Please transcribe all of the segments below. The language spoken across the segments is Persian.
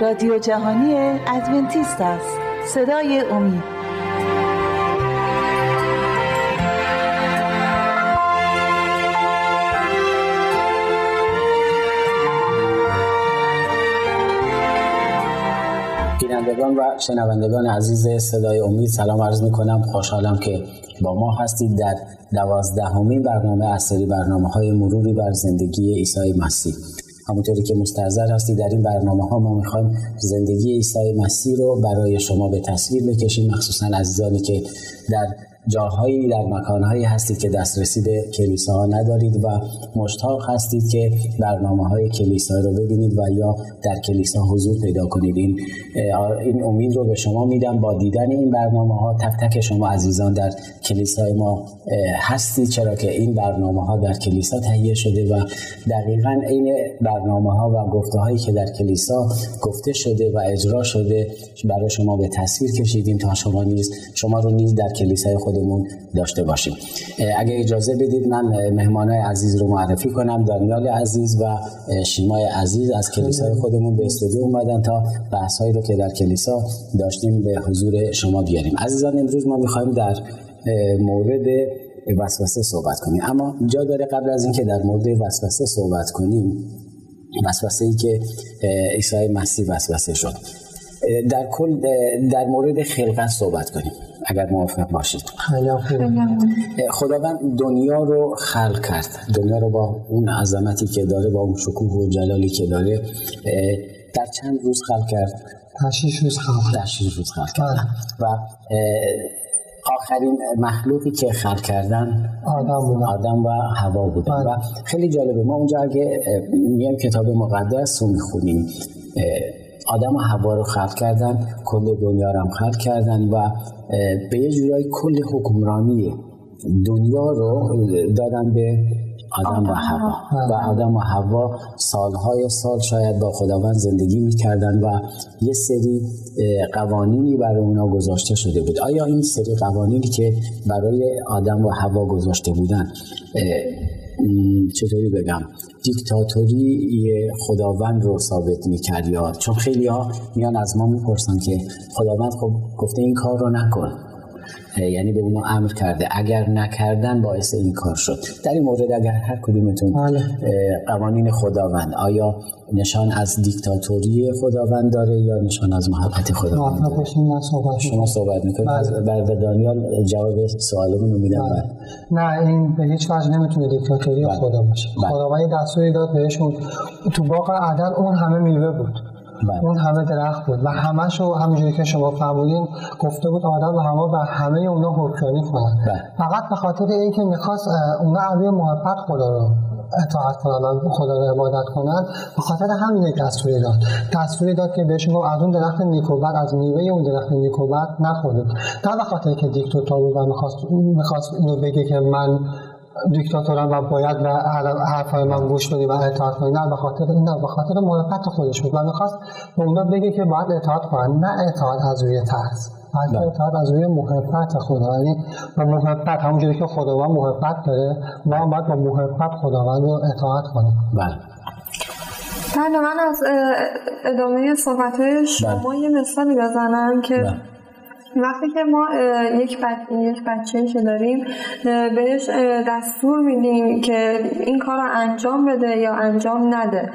رادیو جهانی ادونتیست است. صدای امید. بینندگان و شنوندگان عزیز صدای امید سلام عرض می کنم خوشحالم که با ما هستید در دوازدهمین برنامه از سری برنامه های مروری بر زندگی عیسی مسیح. همونطوری که مستحضر هستی در این برنامه ها ما می‌خوایم زندگی عیسی مسیح رو برای شما به تصویر بکشیم مخصوصا عزیزانی که در جاهایی در مکانهایی هستید که دسترسی به کلیسا ها ندارید و مشتاق هستید که برنامه های کلیسا رو ببینید و یا در کلیسا حضور پیدا کنید. این این امید رو به شما میدم با دیدن این برنامه ها تک تک شما عزیزان در کلیسای ما هستید. چرا که این برنامه ها در کلیسا تهیه شده و دقیقا عین برنامه ها و گفته هایی که در کلیسا گفته شده و اجرا شده برای شما به تصویر کشیدیم تا شما نیز شما رو نیز در کلیسای خود خودمون داشته باشیم. اگه اجازه بدید من مهمانای عزیز رو معرفی کنم. دانیال عزیز و شیمای عزیز از کلیسای خودمون به استودیو اومدن تا بحث هایی رو که در کلیسا داشتیم به حضور شما بیاریم. عزیزان امروز ما می‌خوایم در مورد وسوسه صحبت کنیم. اما جا داره قبل از اینکه در مورد وسوسه صحبت کنیم وسوسه ای که عیسی مسیح وسوسه شد. در کل در مورد خلقت صحبت کنیم اگر موافق باشید. خداوند دنیا رو خلق کرد. دنیا رو با اون عظمتی که داره با اون شکوه و جلالی که داره در چند روز خلق کرد؟ در شیش روز خلق در شیش روز خلق کرد. بله. و آخرین مخلوقی که خلق کردن آدم بودن. آدم و هوا بودن. بله. و خیلی جالبه ما اونجا اگه میایم کتاب مقدس رو می‌خونیم. آدم و هوا رو خلق کردن کل دنیا رو هم خلق کردن و به یه جورایی کل حکمرانی دنیا رو دادن به آدم و هوا و آدم و هوا سالهای سال شاید با خداوند زندگی می‌کردن و یه سری قوانینی برای اونا گذاشته شده بود. آیا این سری قوانینی که برای آدم و هوا گذاشته بودن چطوری بگم؟ دیکتاتوری خداوند رو ثابت می‌کرد یا چون خیلی ها میان از ما می‌پرسن که خداوند خب گفته این کار رو نکن. یعنی به اونو امر کرده. اگر نکردن باعث این کار شد. در این مورد اگر هر کدومتون بله. قوانین خداوند آیا نشان از دیکتاتوری خداوند داره یا نشان از محبت خداوند داره؟ شما صحبت می‌کنید. بله. بعد دانیال جواب سوالمون رو میدم. بله. نه این به هیچ وجه نمی‌تونه دیکتاتوری خدا باشه. خداوند دستوری داد بهشون. تو باغ عدل اون همه میوه بود. اون همه درخت بود و همشو همونجوری که شما فرمودین گفته بود آدم و همه و همه اونا حکمرانی کنن. بله. فقط به خاطر اینکه می‌خواست اونا علی محبت خدا رو اطاعت کنن و خدا رو عبادت کنن به خاطر همین یک دستوری داد. دستوری داد که بهشون گفت از اون درخت نیکوبت از میوه اون درخت نیکوبت نخورید. نه به خاطر که دیکتاتور بود و می‌خواست می‌خواست اینو بگه که من دیکتاتورم و باید به حرفای من گوش بدی و اطاعت کنی نه به خاطر این نه به خاطر محبت خودش بود و می‌خواست به اونا بگه که باید اطاعت کنن نه اطاعت از روی ترس بلکه. اطاعت از روی محبت خدا یعنی با محبت همونجوری که خداوند محبت داره ما هم باید با محبت خداوند رو اطاعت کنیم بله بله من از ادامه صحبت شما بله. یه مثالی بزنم که بله. وقتی که ما یک بچه یک بچه که داریم بهش دستور میدیم که این کار رو انجام بده یا انجام نده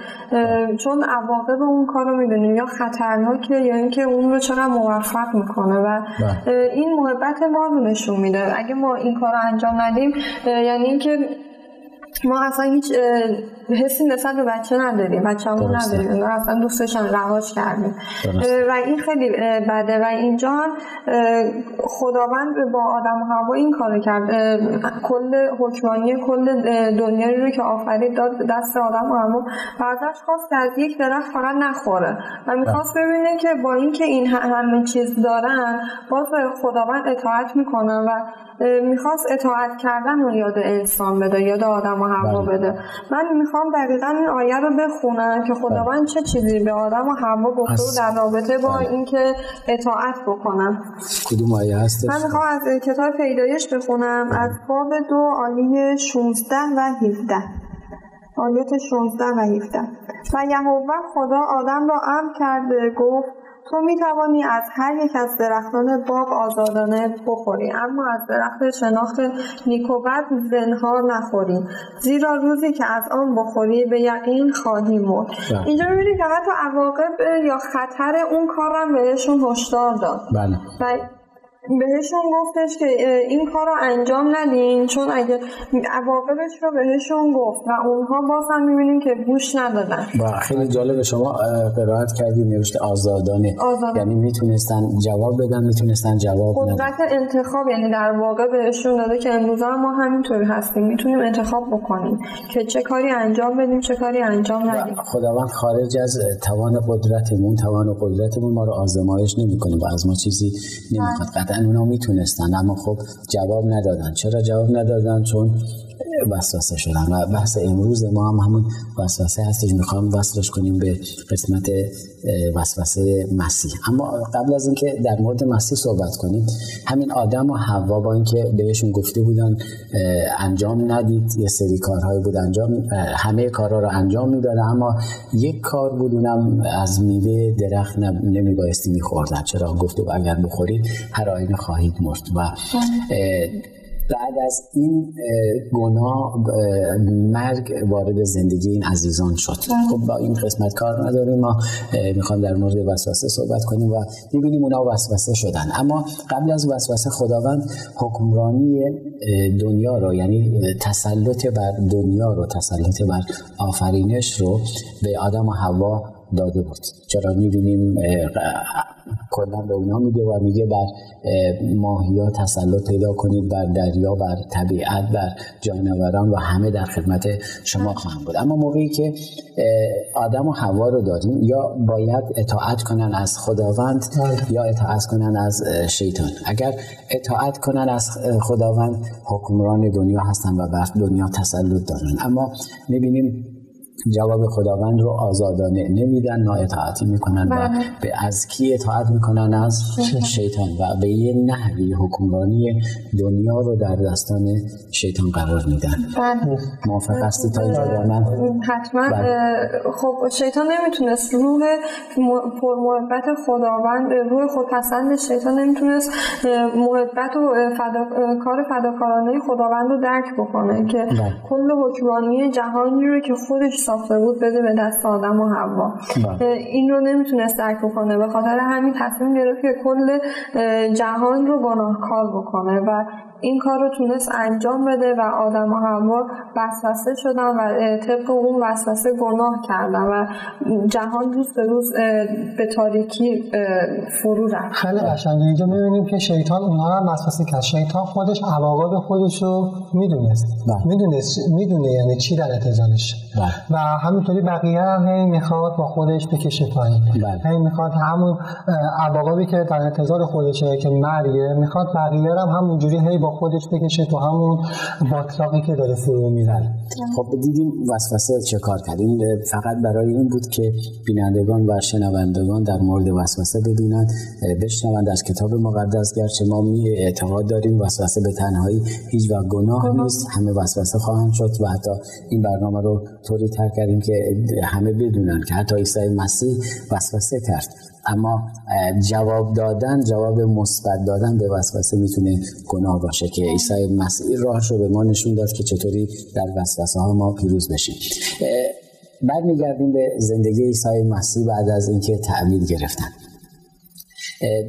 چون عواقب اون کار رو می‌دونیم یا خطرناکه یا اینکه اون رو چقدر موفق می‌کنه و بله. این محبت ما رو نشون میده اگه ما این کار رو انجام ندیم یعنی اینکه ما اصلا هیچ حسی نسبت به بچه نداریم بچه همون نداریم اصلا دوستشان رهاش کردیم. و این خیلی بده. و اینجا خداوند با آدم و هوا این کار کرد. کل حکمانی کل دنیا رو که آفرید داد دست آدم و هوا و ازش خواست که از یک درخت فقط نخوره. و می‌خواست بله. ببینه که با اینکه این همه چیز دارن باز به خداوند اطاعت می‌کنن و می‌خواست اطاعت کردن رو یاد انسان بده یاد آدم و هوا بله. بده. من می‌خوام دقیقا این آیه رو بخونم که خداوند بله. چه چیزی به آدم و هوا گفته در رابطه با بله. اینکه اطاعت بکنم کدوم آیه هست من می‌خوام از کتاب پیدایش بخونم. از باب دو آیه 16 و 17 آیات 16 و 17 و یهوه خدا آدم را امر کرده گفت تو می توانی از هر یک از درختان باغ آزادانه بخوری اما از درخت شناخت نیکوبت زنهار نخوری زیرا روزی که از آن بخوری به یقین خواهی مرد بله. اینجا می‌بینید که حتی عواقب یا خطر اون کارم بهشون هشدار داد بله. بهشون گفتش که این کار رو انجام ندین چون اگه عواقبش رو بهشون گفت و اونها باز هم می‌بینیم که گوش ندادن. با خیلی جالب شما قرائت کردیم نوشته آزادانه آزادانه یعنی می‌تونستن جواب بدن می‌تونستن جواب قدرت انتخاب یعنی در واقع بهشون داده که امروز ما همینطوری هستیم می‌تونیم انتخاب بکنیم که چه کاری انجام بدیم چه کاری انجام ندیم. خداوند خارج از توان قدرتمون توان و قدرتمون ما رو آزمایش نمی‌کنه و از ما چیزی نمی‌خواد. قطعا اونا می‌تونستن اما خب جواب ندادن. چرا جواب ندادن؟ چون وسوسه شدن و بحث امروز ما هم همون وسوسه هستش. می‌خوام وصلش کنیم به قسمت وسوسه مسیح. اما قبل از اینکه در مورد مسیح صحبت کنیم همین آدم و حوا با اینکه بهشون گفته بودن انجام ندید. یه سری کارهای بود انجام همه کارها رو انجام می‌دادن اما یک کار بود اونم از میوه درخت نمیبایستی میخوردن. چرا؟ گفته اگر بخورید هر آینه خواهید مرد. و بعد از این گناه مرگ وارد زندگی این عزیزان شد. بله. خب با این قسمت کار نداریم. ما می‌خوام در مورد وسوسه صحبت کنیم و می‌بینیم اونا وسوسه شدن. اما قبل از وسوسه خداوند حکمرانی دنیا رو یعنی تسلط بر دنیا رو تسلط بر آفرینش رو به آدم و حوا داده بود. چرا؟ می‌بینیم کلا به اونا میگه و میگه بر ماهیا تسلط پیدا کنید بر دریا بر طبیعت بر جانوران و همه در خدمت شما خواهم بود. اما موقعی که آدم و هوا رو داریم یا باید اطاعت کنن از خداوند. یا اطاعت کنن از شیطان. اگر اطاعت کنن از خداوند حکمران دنیا هستن و بر دنیا تسلط دارن. اما می‌بینیم جواب خداوند رو آزادانه نمیدن نااطاعتی می‌کنن و بله. به از کی اطاعت می‌کنن از شیطان و به یه نحوی حکمرانی دنیا رو در دستان شیطان قرار میدن بله. موافق هستی تا اینجا من حتما بله. خب شیطان نمی‌تونست روح پر محبت خداوند روح خودپسند شیطان نمی‌تونست محبت و فدا... کار فداکارانه خداوند رو درک بکنه که کل حکمرانی جهانی رو که خودش ساخته بود بده به دست آدم و حوا بله. این رو نمی‌تونست درک بکنه به خاطر همین تصمیم گرفت که کل جهان رو گناهکار بکنه و این کار رو تونست انجام بده و آدم و حوا وسوسه شدن و طبق اون وسوسه گناه کردن و جهان روز به روز به تاریکی فرو رفت. خیلی قشنگه. اینجا می‌بینیم که شیطان اونها رو وسوسه کرد. شیطان خودش عواقب خودش رو می‌دونست. بله. می‌دونست می‌دونه یعنی چی در انتظارش بله. و همینطوری بقیه هم هی می‌خواد با خودش بکشه پایین. بله. هی می‌خواد همون عواقبی که در انتظار خودشه که مرگه می‌خواد بقیه هم همونجوری هی با خودش بکشه تو همون باطلاقی که داره فرو میرن خب دیدیم وسوسه چه کار کردیم. فقط برای این بود که بینندگان و شنوندگان در مورد وسوسه ببینند بشنوند از کتاب مقدس گرچه ما می اعتقاد داریم وسوسه به تنهایی هیچ و گناه نیست همه وسوسه خواهند شد و حتی این برنامه رو طوری تر کردیم که همه بدونن که حتی عیسی مسیح وسوسه کرد. اما جواب دادن جواب مثبت دادن به وسوسه می‌تونه گناه باشه که عیسی مسیح راهش رو به ما نشون داد که چطوری در وسوسه ها ما پیروز بشیم. بعد میگردیم به زندگی عیسی مسیح بعد از اینکه تعمید گرفتن.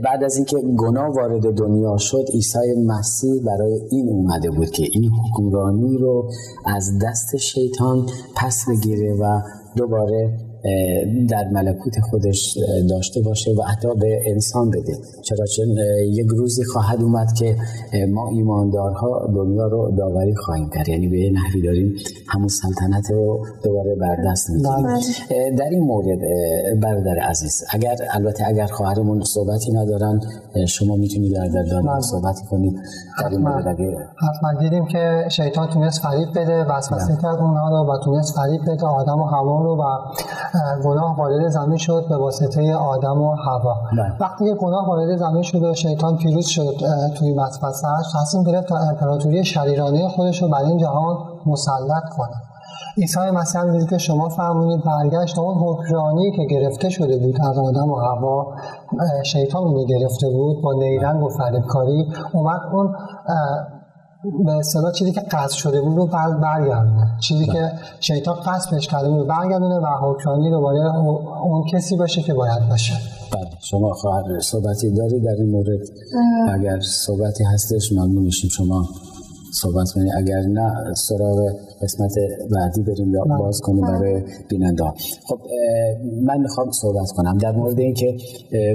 بعد از اینکه گناه وارد دنیا شد عیسی مسیح برای این اومده بود که این حکمرانی رو از دست شیطان پس بگیره و دوباره در ملکوت خودش داشته باشه و حتی به انسان بده چرا چون یک روزی خواهد اومد که ما ایماندارها دنیا رو داوری خواهیم کرد یعنی به نحوی داریم همون سلطنت رو دوباره بر دست می‌گیریم بله. در این مورد برادر عزیز اگر البته اگر خواهرمون صحبتی ندارن شما می‌تونید در در بله. صحبتی کنید در این مورد اگه حتما دیدیم که شیطان تونست فریب بده وسوسه بله. کرد اونها رو و تونست فریب بده آدم و هوا رو و گناه وارد زمین شد به واسطه آدم و هوا بله. وقتی که گناه وارد زمین شد و شیطان پیروز شد توی وسوسه‌اش تصمیم گرفت تا امپراتوری شریرانه خودش رو بر این جهان مسلط کنه عیسی مسیح هم که شما فرمودید برگشت اون حکرانی که گرفته شده بود از آدم و هوا شیطان رو گرفته بود با نیرنگ و فریبکاری اومد اون به اصطلاح چیزی که قصد شده بود رو برگردونه. چیزی که شیطان قصدش کرده بود برگردونه و حکرانی رو باید اون کسی باشه که باید باشه. بله. شما خواهر صحبتی داری در این مورد؟ اگر صحبتی هستش ممنون میشیم. شما صحبت کنید اگر نه سراغ قسمت بعدی بریم یا باز کنیم برای بیننده خب من می‌خوام صحبت کنم. در مورد اینکه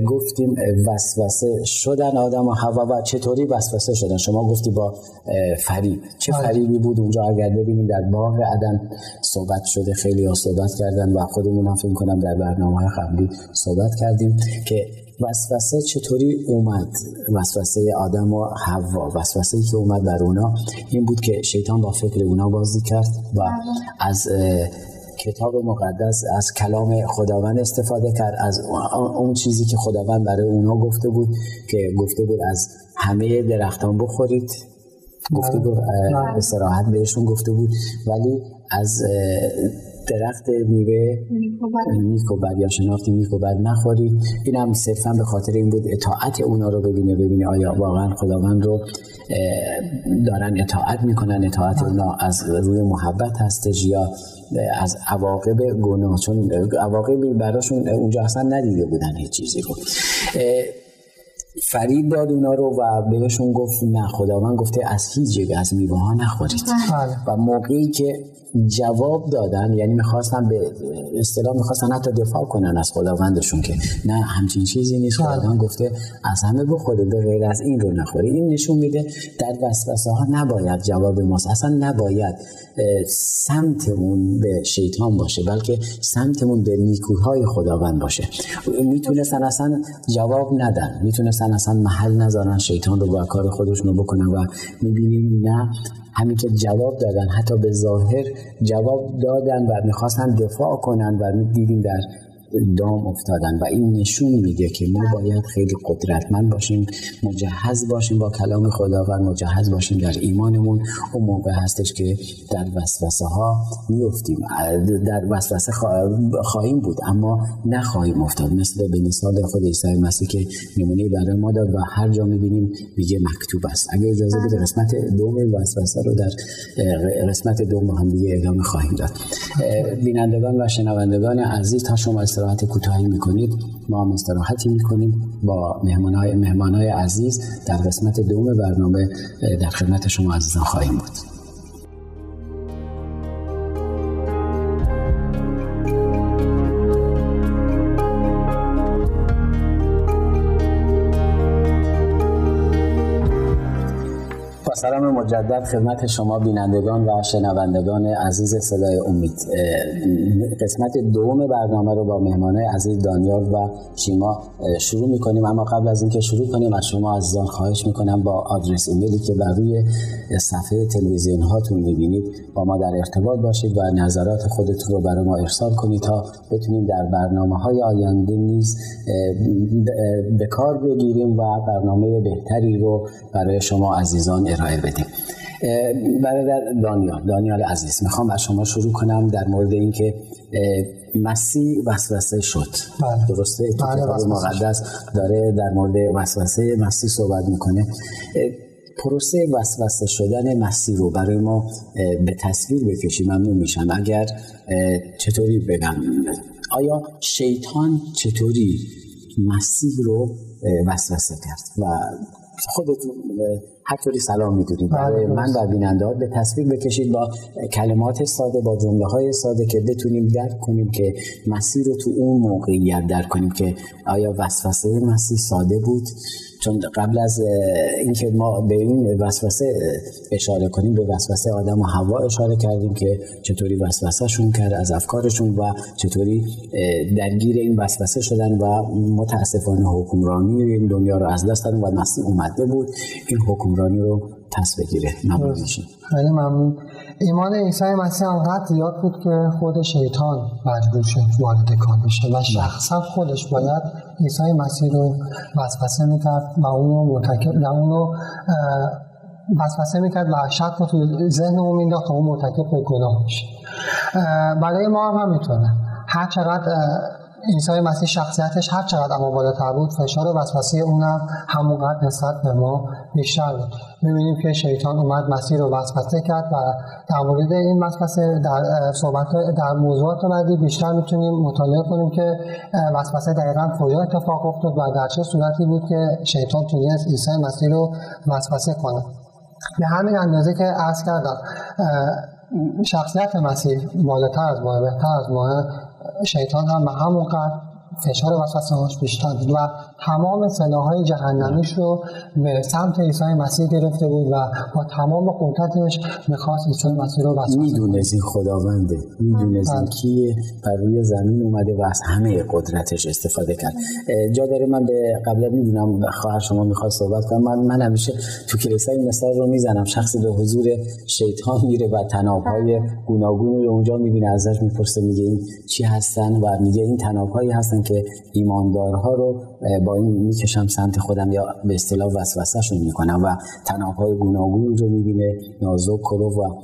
گفتیم وسوسه شدن آدم و هوا و چطوری وسوسه شدن؟ شما گفتی با فریب. چه بله. فریبی بود اونجا؟ اگر ببینیم در باغ عدن صحبت شده خیلی ها صحبت کردن و خودمون هم فکر کنم در برنامه قبلی صحبت کردیم که وسوسه چطوری اومد وسوسه آدم و حوا وسوسه که اومد بر اونا این بود که شیطان با فکر اونا بازی کرد و بله. از کتاب مقدس از کلام خداوند استفاده کرد از اون چیزی که خداوند برای اونا گفته بود که گفته بود از همه درختان بخورید گفته بود بله. استراحت بهشون گفته بود ولی از درخت میوه. بد یا شناخت نیک و بد نخورید این هم صرفا به خاطر این بود اطاعت اونا رو ببینه ببینه آیا واقعا خداوند رو دارن اطاعت می‌کنن. اطاعت اونا از روی محبت هستش یا از عواقب گناه. چون عواقبی براشون اونجا اصلا ندیده بودن هیچ چیزی رو. فرید داد اونا رو و بهشون گفت نه خداوند گفته از هیچ جگه از میوه ها نخورید. بله. و موقعی که جواب دادن یعنی می‌خواستن به اصطلاح می‌خواستن حتی دفاع کنن از خداوندشون که نه همچین چیزی نیست بله. خداوند گفته از همه بخورید به غیر از این رو نخوری این نشون میده در وسوسه ها نباید جواب ماست. اصلا نباید سمتمون به شیطان باشه بلکه سمتمون به نیکوهای خداوند باشه. می‌تونستن اصلا جواب ندن. می‌تونستن اصلا محل نذارن شیطان رو با کار خودشون بکنن و می‌بینیم نه همین که جواب دادن. حتی به ظاهر جواب دادن و می‌خواستن دفاع کنن و دیدیم در دام افتادن و این نشون میده که ما باید خیلی قدرتمند باشیم مجهز باشیم با کلام خدا و مجهز باشیم در ایمانمون. اون موقع هستش که در وسوسه ها میفتیم در وسوسه خواهیم بود اما نخواهیم افتاد. مثل به مثال خود عیسی مسیح که نمونه برای ما داد و هر جا می‌بینیم میگه مکتوب است. اگر اجازه بده قسمت دوم وسوسه رو در قسمت دوم هم دیگه ادامه خواهیم داد. بینندگان و شنوندگان عزیز تا شما استراحت کوتاهی می‌کنید ما هم استراحتی می‌کنیم با مهمانهای مهمانهای عزیز در قسمت دوم برنامه در خدمت شما عزیزان خواهیم بود. مجدد خدمت شما بینندگان و شنوندگان عزیز صدای امید. قسمت دوم برنامه رو با مهمانه عزیز دانیال و شیما شروع می‌کنیم. اما قبل از اینکه شروع کنیم از شما عزیزان خواهش می‌کنم با آدرس ایمیلی که بر روی صفحه تلویزیون هاتون می‌بینید با ما در ارتباط باشید و نظرات خودتون رو برای ما ارسال کنید تا بتونیم در برنامه های آینده نیز به کار بگیریم و برنامه بهتری رو برای شما عزیزان ارائه ارائه بدیم برادر دانیال دانیال عزیز می‌خوام از شما شروع کنم در مورد اینکه مسیح وسوسه شد. بله. درسته؟ بله کتاب مقدس داره در مورد وسوسه مسیح صحبت می‌کنه. پروسه وسوسه شدن مسیح رو برای ما به تصویر بکشیم ممنون میشم. اگر چطوری بگم؟ آیا شیطان چطوری مسیح رو وسوسه کرد؟ و خودتون هر طوری سلام می‌دونید بله، برای من و بیننده به تصویر بکشید با کلمات ساده با جمله های ساده که بتونیم درک کنیم که مسیر رو تو اون موقعیت درک کنیم که آیا وسوسه مسیح ساده بود؟ چون قبل از اینکه ما به این وسوسه اشاره کنیم به وسوسه آدم و هوا اشاره کردیم که چطوری وسوسهشون کرد از افکارشون و چطوری درگیر این وسوسه شدن و متاسفانه حکمرانی این دنیا رو از دست دادن و مسیح اومده بود. این حکمرانی رو پس بگیره. ممنون خیلی ممنون. ایمان عیسی مسیح انقدر زیاد بود که خود شیطان مجبور شد وارد کار بشه و بله. شخصا خودش باید عیسی مسیح رو وسوسه می‌کرد و اونو مرتکب و اونو وسوسه می‌کرد و شک رو تو ذهن اون مینداخت تا اون مرتکب به گناه میشه برای ما هم همینطوره. هر چقدر عیسی مسیح شخصیتش هر چقدر اما بالاتر بود فشار وسوسه اونم همونقدر نسبت به ما بیشتر بود. می‌بینیم که شیطان اومد مسیح رو وسوسه کرد و در مورد این وسوسه در صحبت در موضوعات بعدی بیشتر می‌تونیم مطالعه کنیم که وسوسه دقیقا کجا اتفاق افتاد و در چه صورتی بود که شیطان تونست عیسی مسیح رو وسوسه کنه. به همین اندازه که عرض کردم شخصیت مسیح بالاتر از ماه بهتر از ماه شیطان هم به همون قدر فشار هاش بیشتر بود و تمام سلاحهای جهنمیش رو به سمت عیسی مسیح گرفته بود و با تمام قدرتش می‌خواست عیسی مسیح رو وسوسه می‌دونست این خداونده. می‌دونست این بله. کیه؟ بر روی زمین اومده و از همه قدرتش استفاده کرد. جا داره من به قبلا می‌دونم خواهر شما می‌خواد صحبت کنم من, من همیشه تو کلیسا این مثال رو می‌زنم. شخصی به حضور شیطان میره و تنابهای گوناگون رو اونجا می‌بینه. ازش می‌پرسه میگه این چی هستن؟ و میگه این تنابهایی هستن که ایماندارها رو با این می‌کشم سمت خودم یا به اصطلاح وسوسهشون می‌کنم و تنابهای گوناگون رو می‌بینه نازک کرو و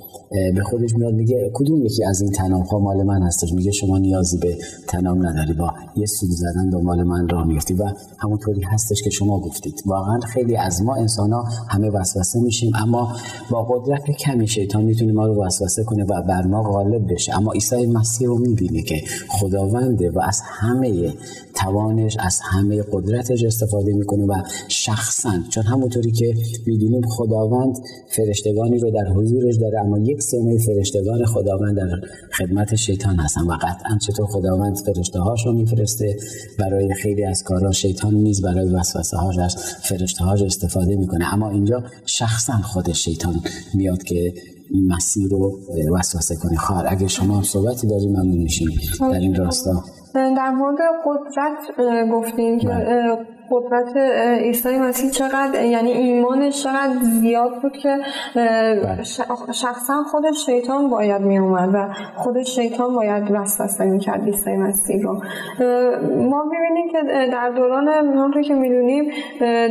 به خودش میاد میگه کدوم یکی از این تنابها مال من هستش؟ میگه شما نیازی به تناب نداری با یه سود زدن دنبال من راه میفتی و همونطوری هستش که شما گفتید. واقعا خیلی از ما انسان ها همه وسوسه میشیم اما با قدرت کمی شیطان می‌تونه ما رو وسوسه کنه و بر ما غالب بشه. اما عیسی مسیح رو می‌بینه که خداونده و از همه توانش از همه قدرتش استفاده می‌کنه و شخصا چون همونطوری که می‌دونیم خداوند فرشتگانی رو در حضورش داره اما یک سومه فرشتگان خداوند در خدمت شیطان هستن و قطعا چطور خداوند فرشته هاش میفرسته برای خیلی از کارها شیطان نیز برای وسوسه هاش از فرشته هاش استفاده می‌کنه. اما اینجا شخصا خود شیطان میاد که مسیر رو وسوسه کنه. خواهر اگه شما صحبتی داری ممنون میشیم. در این راستا در مورد قدرت گفتیم که بله. قدرت عیسی مسیح چقدر یعنی ایمانش چقدر زیاد بود که بله. شخصا خود شیطان باید می اومد و خود شیطان باید وسوسه می کرد عیسی مسیح رو ما ببینیم که در دوران همونطور که می‌دونیم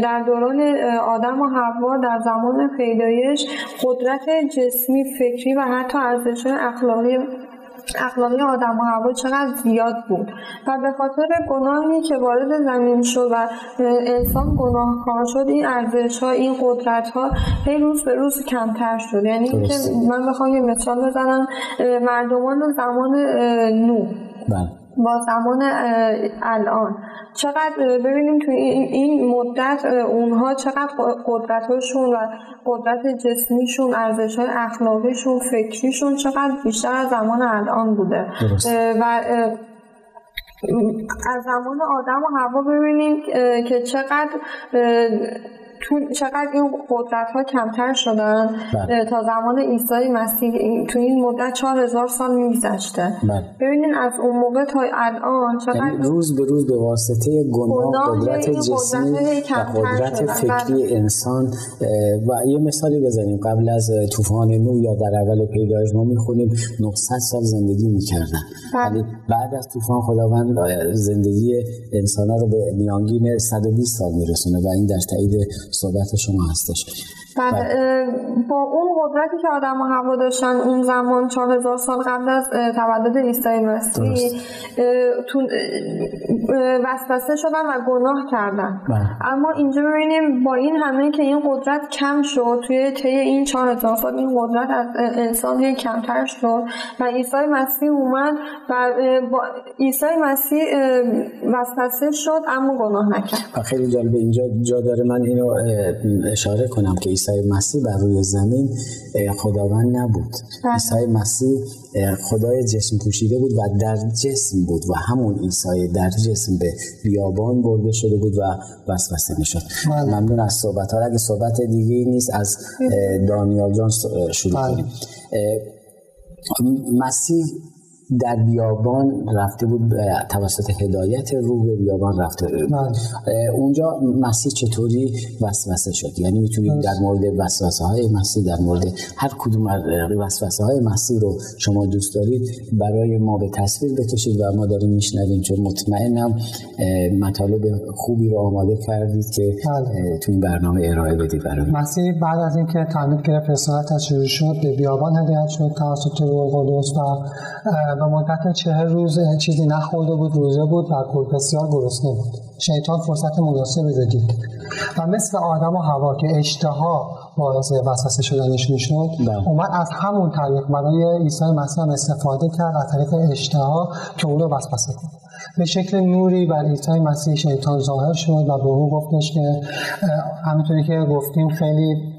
در دوران آدم و حوا در زمان پیدایش قدرت جسمی فکری و حتی ارزش اخلاقی اخلاقی آدم و هوا چقدر زیاد بود. و به خاطر گناهی که وارد زمین شد و انسان گناهکار شد این ارزش ها این قدرت ها هی روز به روز کمتر شد. یعنی که من بخوام یه مثال بزنم مردمان زمان نو. بله. با زمان الان. چقدر ببینیم توی این مدت اونها چقدر قدرتشون و قدرت جسمیشون ارزش های اخلاقیشون فکریشون چقدر بیشتر از زمان الان بوده. و از زمان آدم و هوا ببینیم که چقدر تو چقدر این قدرت ها کمتر شدن بله. تا زمان عیسی مسیح تو این مدت 4000 سال میگذشته بله. ببینین از اون موقع تا الان چقدر یعنی روز به روز به واسطه گناه قدرت جسمی و قدرت فکری بله. انسان و یه مثالی بزنیم قبل از طوفان نو یا در اول پیدایش ما می‌خونیم 900 سال زندگی می‌کردن ولی بعد از طوفان خداوند زندگی انسان ها رو به میانگین 120 سال میرسونه و این در تایید صحبت شما هستش. بعد بله. با اون قدرتی که آدم و هوا داشتن اون زمان چهار هزار سال قبل از تولد عیسی مسیح تو وسوسه شدن و گناه کردن بله. اما اینجا ببینیم با این همه که این قدرت کم شد توی طی این چهار هزار سال این قدرت از انسان کمتر شد و عیسی مسیح اومد و با عیسی مسیح وسوسه شد اما گناه نکرد خیلی جالبه اینجا جا داره من اینو اشاره کنم که عیسی مسیح بر روی زمین خداوند نبود بله. عیسی مسیح خدای جسم پوشیده بود و در جسم بود و همون عیسی در جسم به بیابان برده شده بود و وسوسه می‌شد بله. ممنون از صحبت ها اگه صحبت دیگه نیست از دانیال جان شروع بله. کنیم مسیح در بیابان رفته بود توسط هدایت روح به بیابان رفته بله. اونجا مسیح چطوری وسوسه شد؟ یعنی می‌تونید در مورد وسوسه های مسیح در مورد هر کدوم وسوسه های مسیح رو شما دوست دارید برای ما به تصویر بکشید و ما داریم میشنویم. چون مطمئنم مطالب خوبی رو آماده کردید که بله. تو این برنامه ارائه بدید برای مسیح بعد از اینکه تعمید گرفت رسالت شروع شد به بیابان هدایت شد توسط روح و به مدت چهر روز چیزی نخورده بود روزه بود و بسیار گرسنه بود. شیطان فرصت مناسبی رو دید. و مثل آدم و هوا که اشتها باعث وسوسه شدنشون شد بله. اومد از همون طریق برای عیسی مسیح استفاده کرد از طریق اشتها که اون رو وسوسه کنه به شکل نوری بر عیسی مسیح شیطان ظاهر شد و به او گفتش که همینطوری که گفتیم خیلی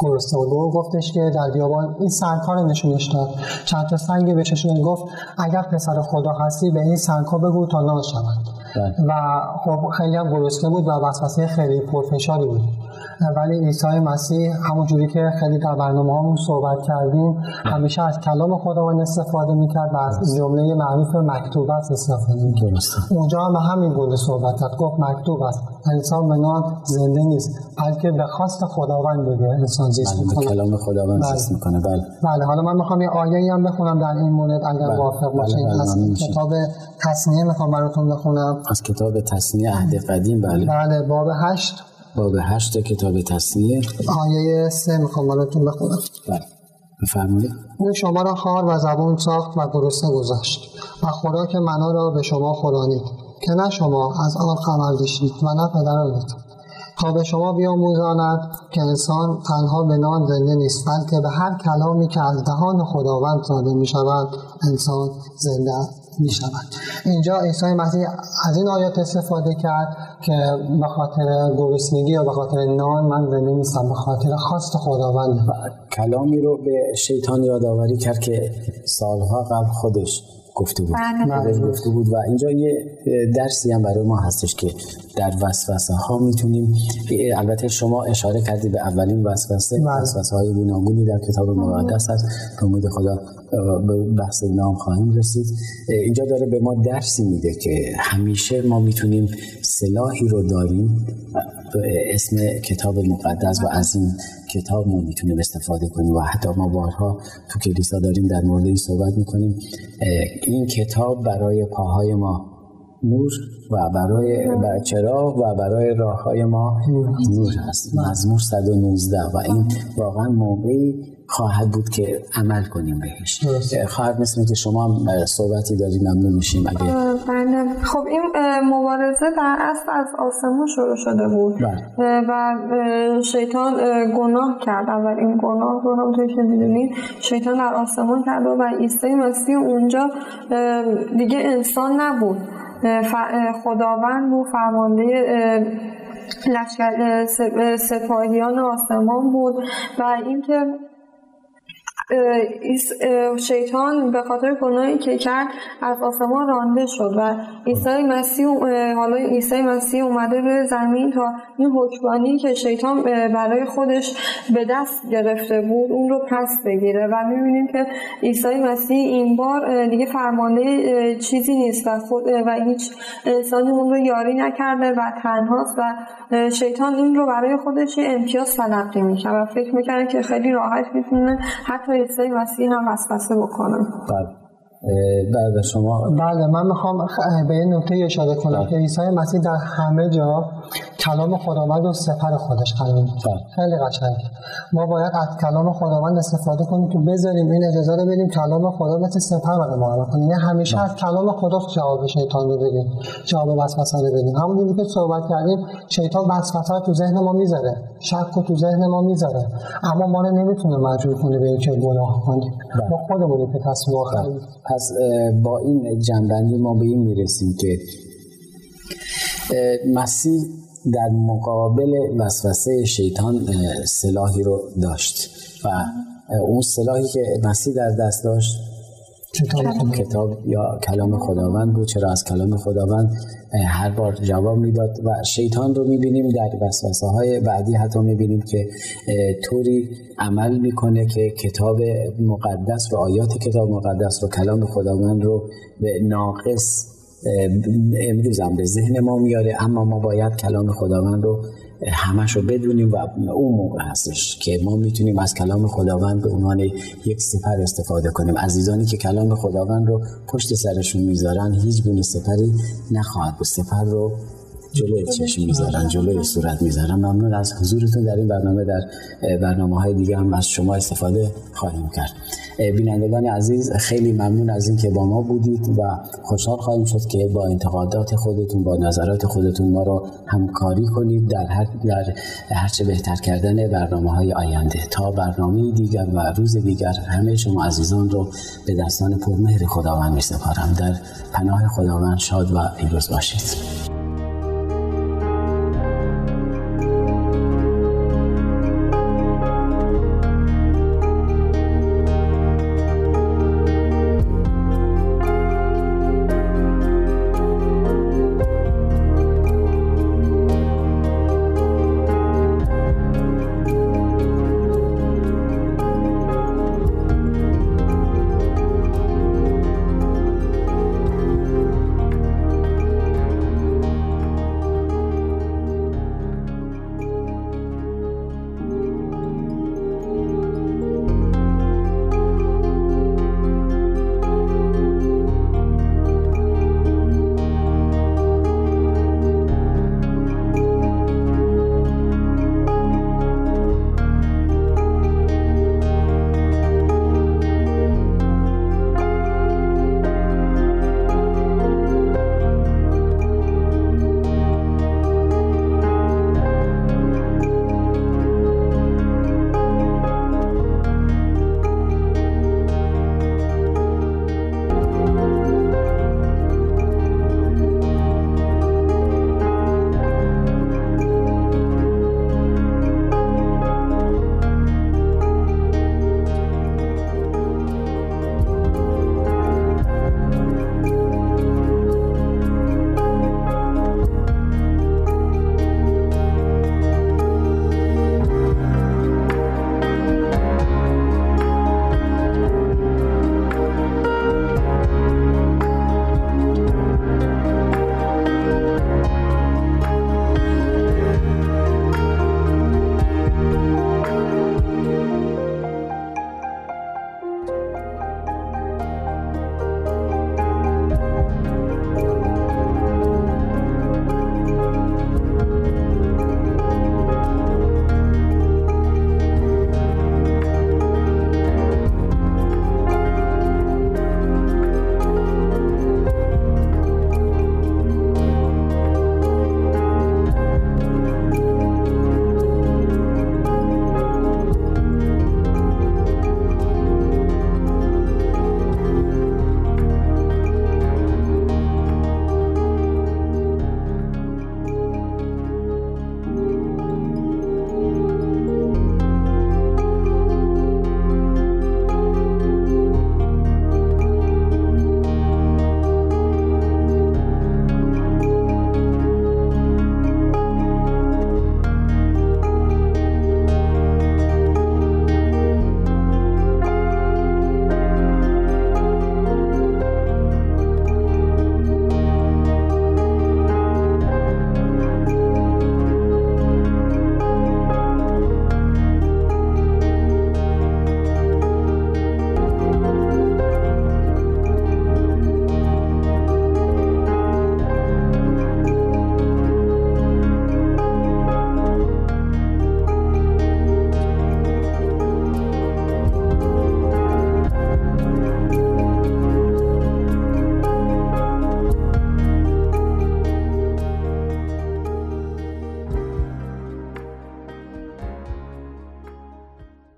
گرسنه و گفتش که در بیابان این سنگها رو نشونش داد. چند تا سنگ بهشون گفت اگر پسر خدا هستی به این سنگها بگو تا نان شوند بله. و خب خیلی هم گرسنه بود و وسوسه خیلی پرفشاری بود. ولی عیسی مسیح همون جوری که خیلی در برنامه همون صحبت کردیم همیشه از کلام خداوند استفاده می‌کرد و از جمله معروف مکتوب است استفاده می‌کرد. اونجا هم همین گونه صحبت کرد. گفت مکتوب است. انسان به زنده نیست بلکه به خواست خداوند دیگه انسان زیست بله، می‌کنه کلام خداوند بله. زیست می‌کنه. بله. بله حالا من می‌خوام یه آیه هم بخونم در این مورد اگر بله. موافق. باشین. از کتاب تصنیه می‌خوام براتون بخونم. از کتاب تصنیه عهد قدیم بله. بله باب هشت. باب هشت کتاب تصنیه. آیه سه می‌خوام براتون بخونم. بله. بفرمایید. او شما را خار و زبون ساخت و گرسنه گذاشت و خوراک منا را به شما خورانید که نه شما از آن خبر داشتید و نه پدرانتان تا به شما بیاموزاند که انسان تنها به نان زنده نیست بلکه به هر کلامی که از دهان خداوند زاده می شود انسان زنده می شود اینجا عیسی مسیح از این آیات استفاده کرد که به خاطر گرسنگی یا به خاطر نان من زنده نیستم به خاطر خواست خداوند. کلامی رو به شیطان یادآوری کرد که سالها قبل خودش گفته بود بله. بله. گفته بود و اینجا یه درسی هم برای ما هستش که در وسوسه ها می‌تونیم البته شما اشاره کردید به اولین وسوسه بله. وسوسه های گوناگونی در کتاب مقدس هست به امید خدا به بحث نام خواهیم رسید اینجا داره به ما درسی میده که همیشه ما می‌تونیم سلاحی رو داریم اسم کتاب مقدس و از این کتاب ما می‌تونیم استفاده کنیم و حتی ما بارها تو کلیسا داریم در مورد این صحبت می‌کنیم. این کتاب برای پاهای ما نور و برای چراغ و برای راه های ما نور هست. مزمور 119 و این واقعا موقعی خواهد بود که عمل کنیم بهش. خواهد مثل که شما صحبتی دارید ممنون میشیم. اگه بله. خب این مبارزه در اصل از آسمان شروع شده بود. بله. و شیطان گناه کرد. اول این گناه رو هم توی که می‌دونید شیطان در آسمان کرد و عیسی مسیح اونجا دیگه انسان نبود. خداوند بود فرمانده لشکر سپاهیان آسمان بود و اینکه شیطان به خاطر گناهی که کرد از آسمان رانده شد و عیسی مسیح حالا عیسی مسیح اومده به زمین تا این حکمانی که شیطان برای خودش به دست گرفته بود اون رو پس بگیره. و می‌بینیم که عیسی مسیح این بار دیگه فرمانده چیزی نیست و خود و هیچ انسانی اون رو یاری نکرده و تنهاست و شیطان این رو برای خودش امتیاز تلقی می‌کنه و فکر می‌کنه که خیلی راحت می‌تونه حتی عیسی مسیح هم وسوسه بکنه. بله. بعد شما. بله من می‌خوام به یه نکته اشاره کنم بله. که عیسی مسیح در همه جا کلام خداوند و سپر خودش قرار میده بله. خیلی قشنگ. ما باید از کلام خداوند استفاده کنیم که بذاریم این اجازه رو بدیم کلام خدا مثل سپر برای ما کنیم یعنی همیشه از کلام خدا جواب شیطان رو بدیم جواب وسوسه رو بدیم. همون که صحبت کردیم شیطان وسوسه تو ذهن ما می‌ذاره شک تو ذهن ما می‌ذاره. اما ما رو نمی‌تونه مجبور کنه به اینکه گناه کنیم بله. ما خودمون که تصمیم پس با این جنبندی ما به این می‌رسیم که مسیح در مقابل وسوسه شیطان سلاحی رو داشت و اون سلاحی که مسیح در دست داشت کتاب, کتاب یا کلام خداوند بود چرا از کلام خداوند هر بار جواب می‌داد و شیطان رو می‌بینیم در وسوسه های بعدی حتی می‌بینیم که طوری عمل می‌کنه که کتاب مقدس و آیات کتاب مقدس و کلام خداوند رو به ناقص امروز هم به ذهن ما میاره اما ما باید کلام خداوند رو همش رو بدونیم و اون موقع هستش که ما می‌تونیم از کلام خداوند به عنوان یک سپر استفاده کنیم. عزیزانی که کلام خداوند رو پشت سرشون می‌ذارن هیچ گونه سپری نخواهد بود. سپر رو جلوی چشم می‌ذارن جلوی صورت می‌ذارن. ممنون از حضورتون در این برنامه در برنامه های دیگه هم از شما استفاده خواهیم کرد. بینندگان عزیز خیلی ممنون از اینکه با ما بودید و خوشحال خواهیم شد که با انتقادات خودتون با نظرات خودتون ما رو همکاری کنید در هر در هرچه بهتر کردن برنامه های آینده. تا برنامه دیگر و روز دیگر همه شما عزیزان رو به دستان پرمهر خداوند می سپارم در پناه خداوند شاد و پیروز باشید.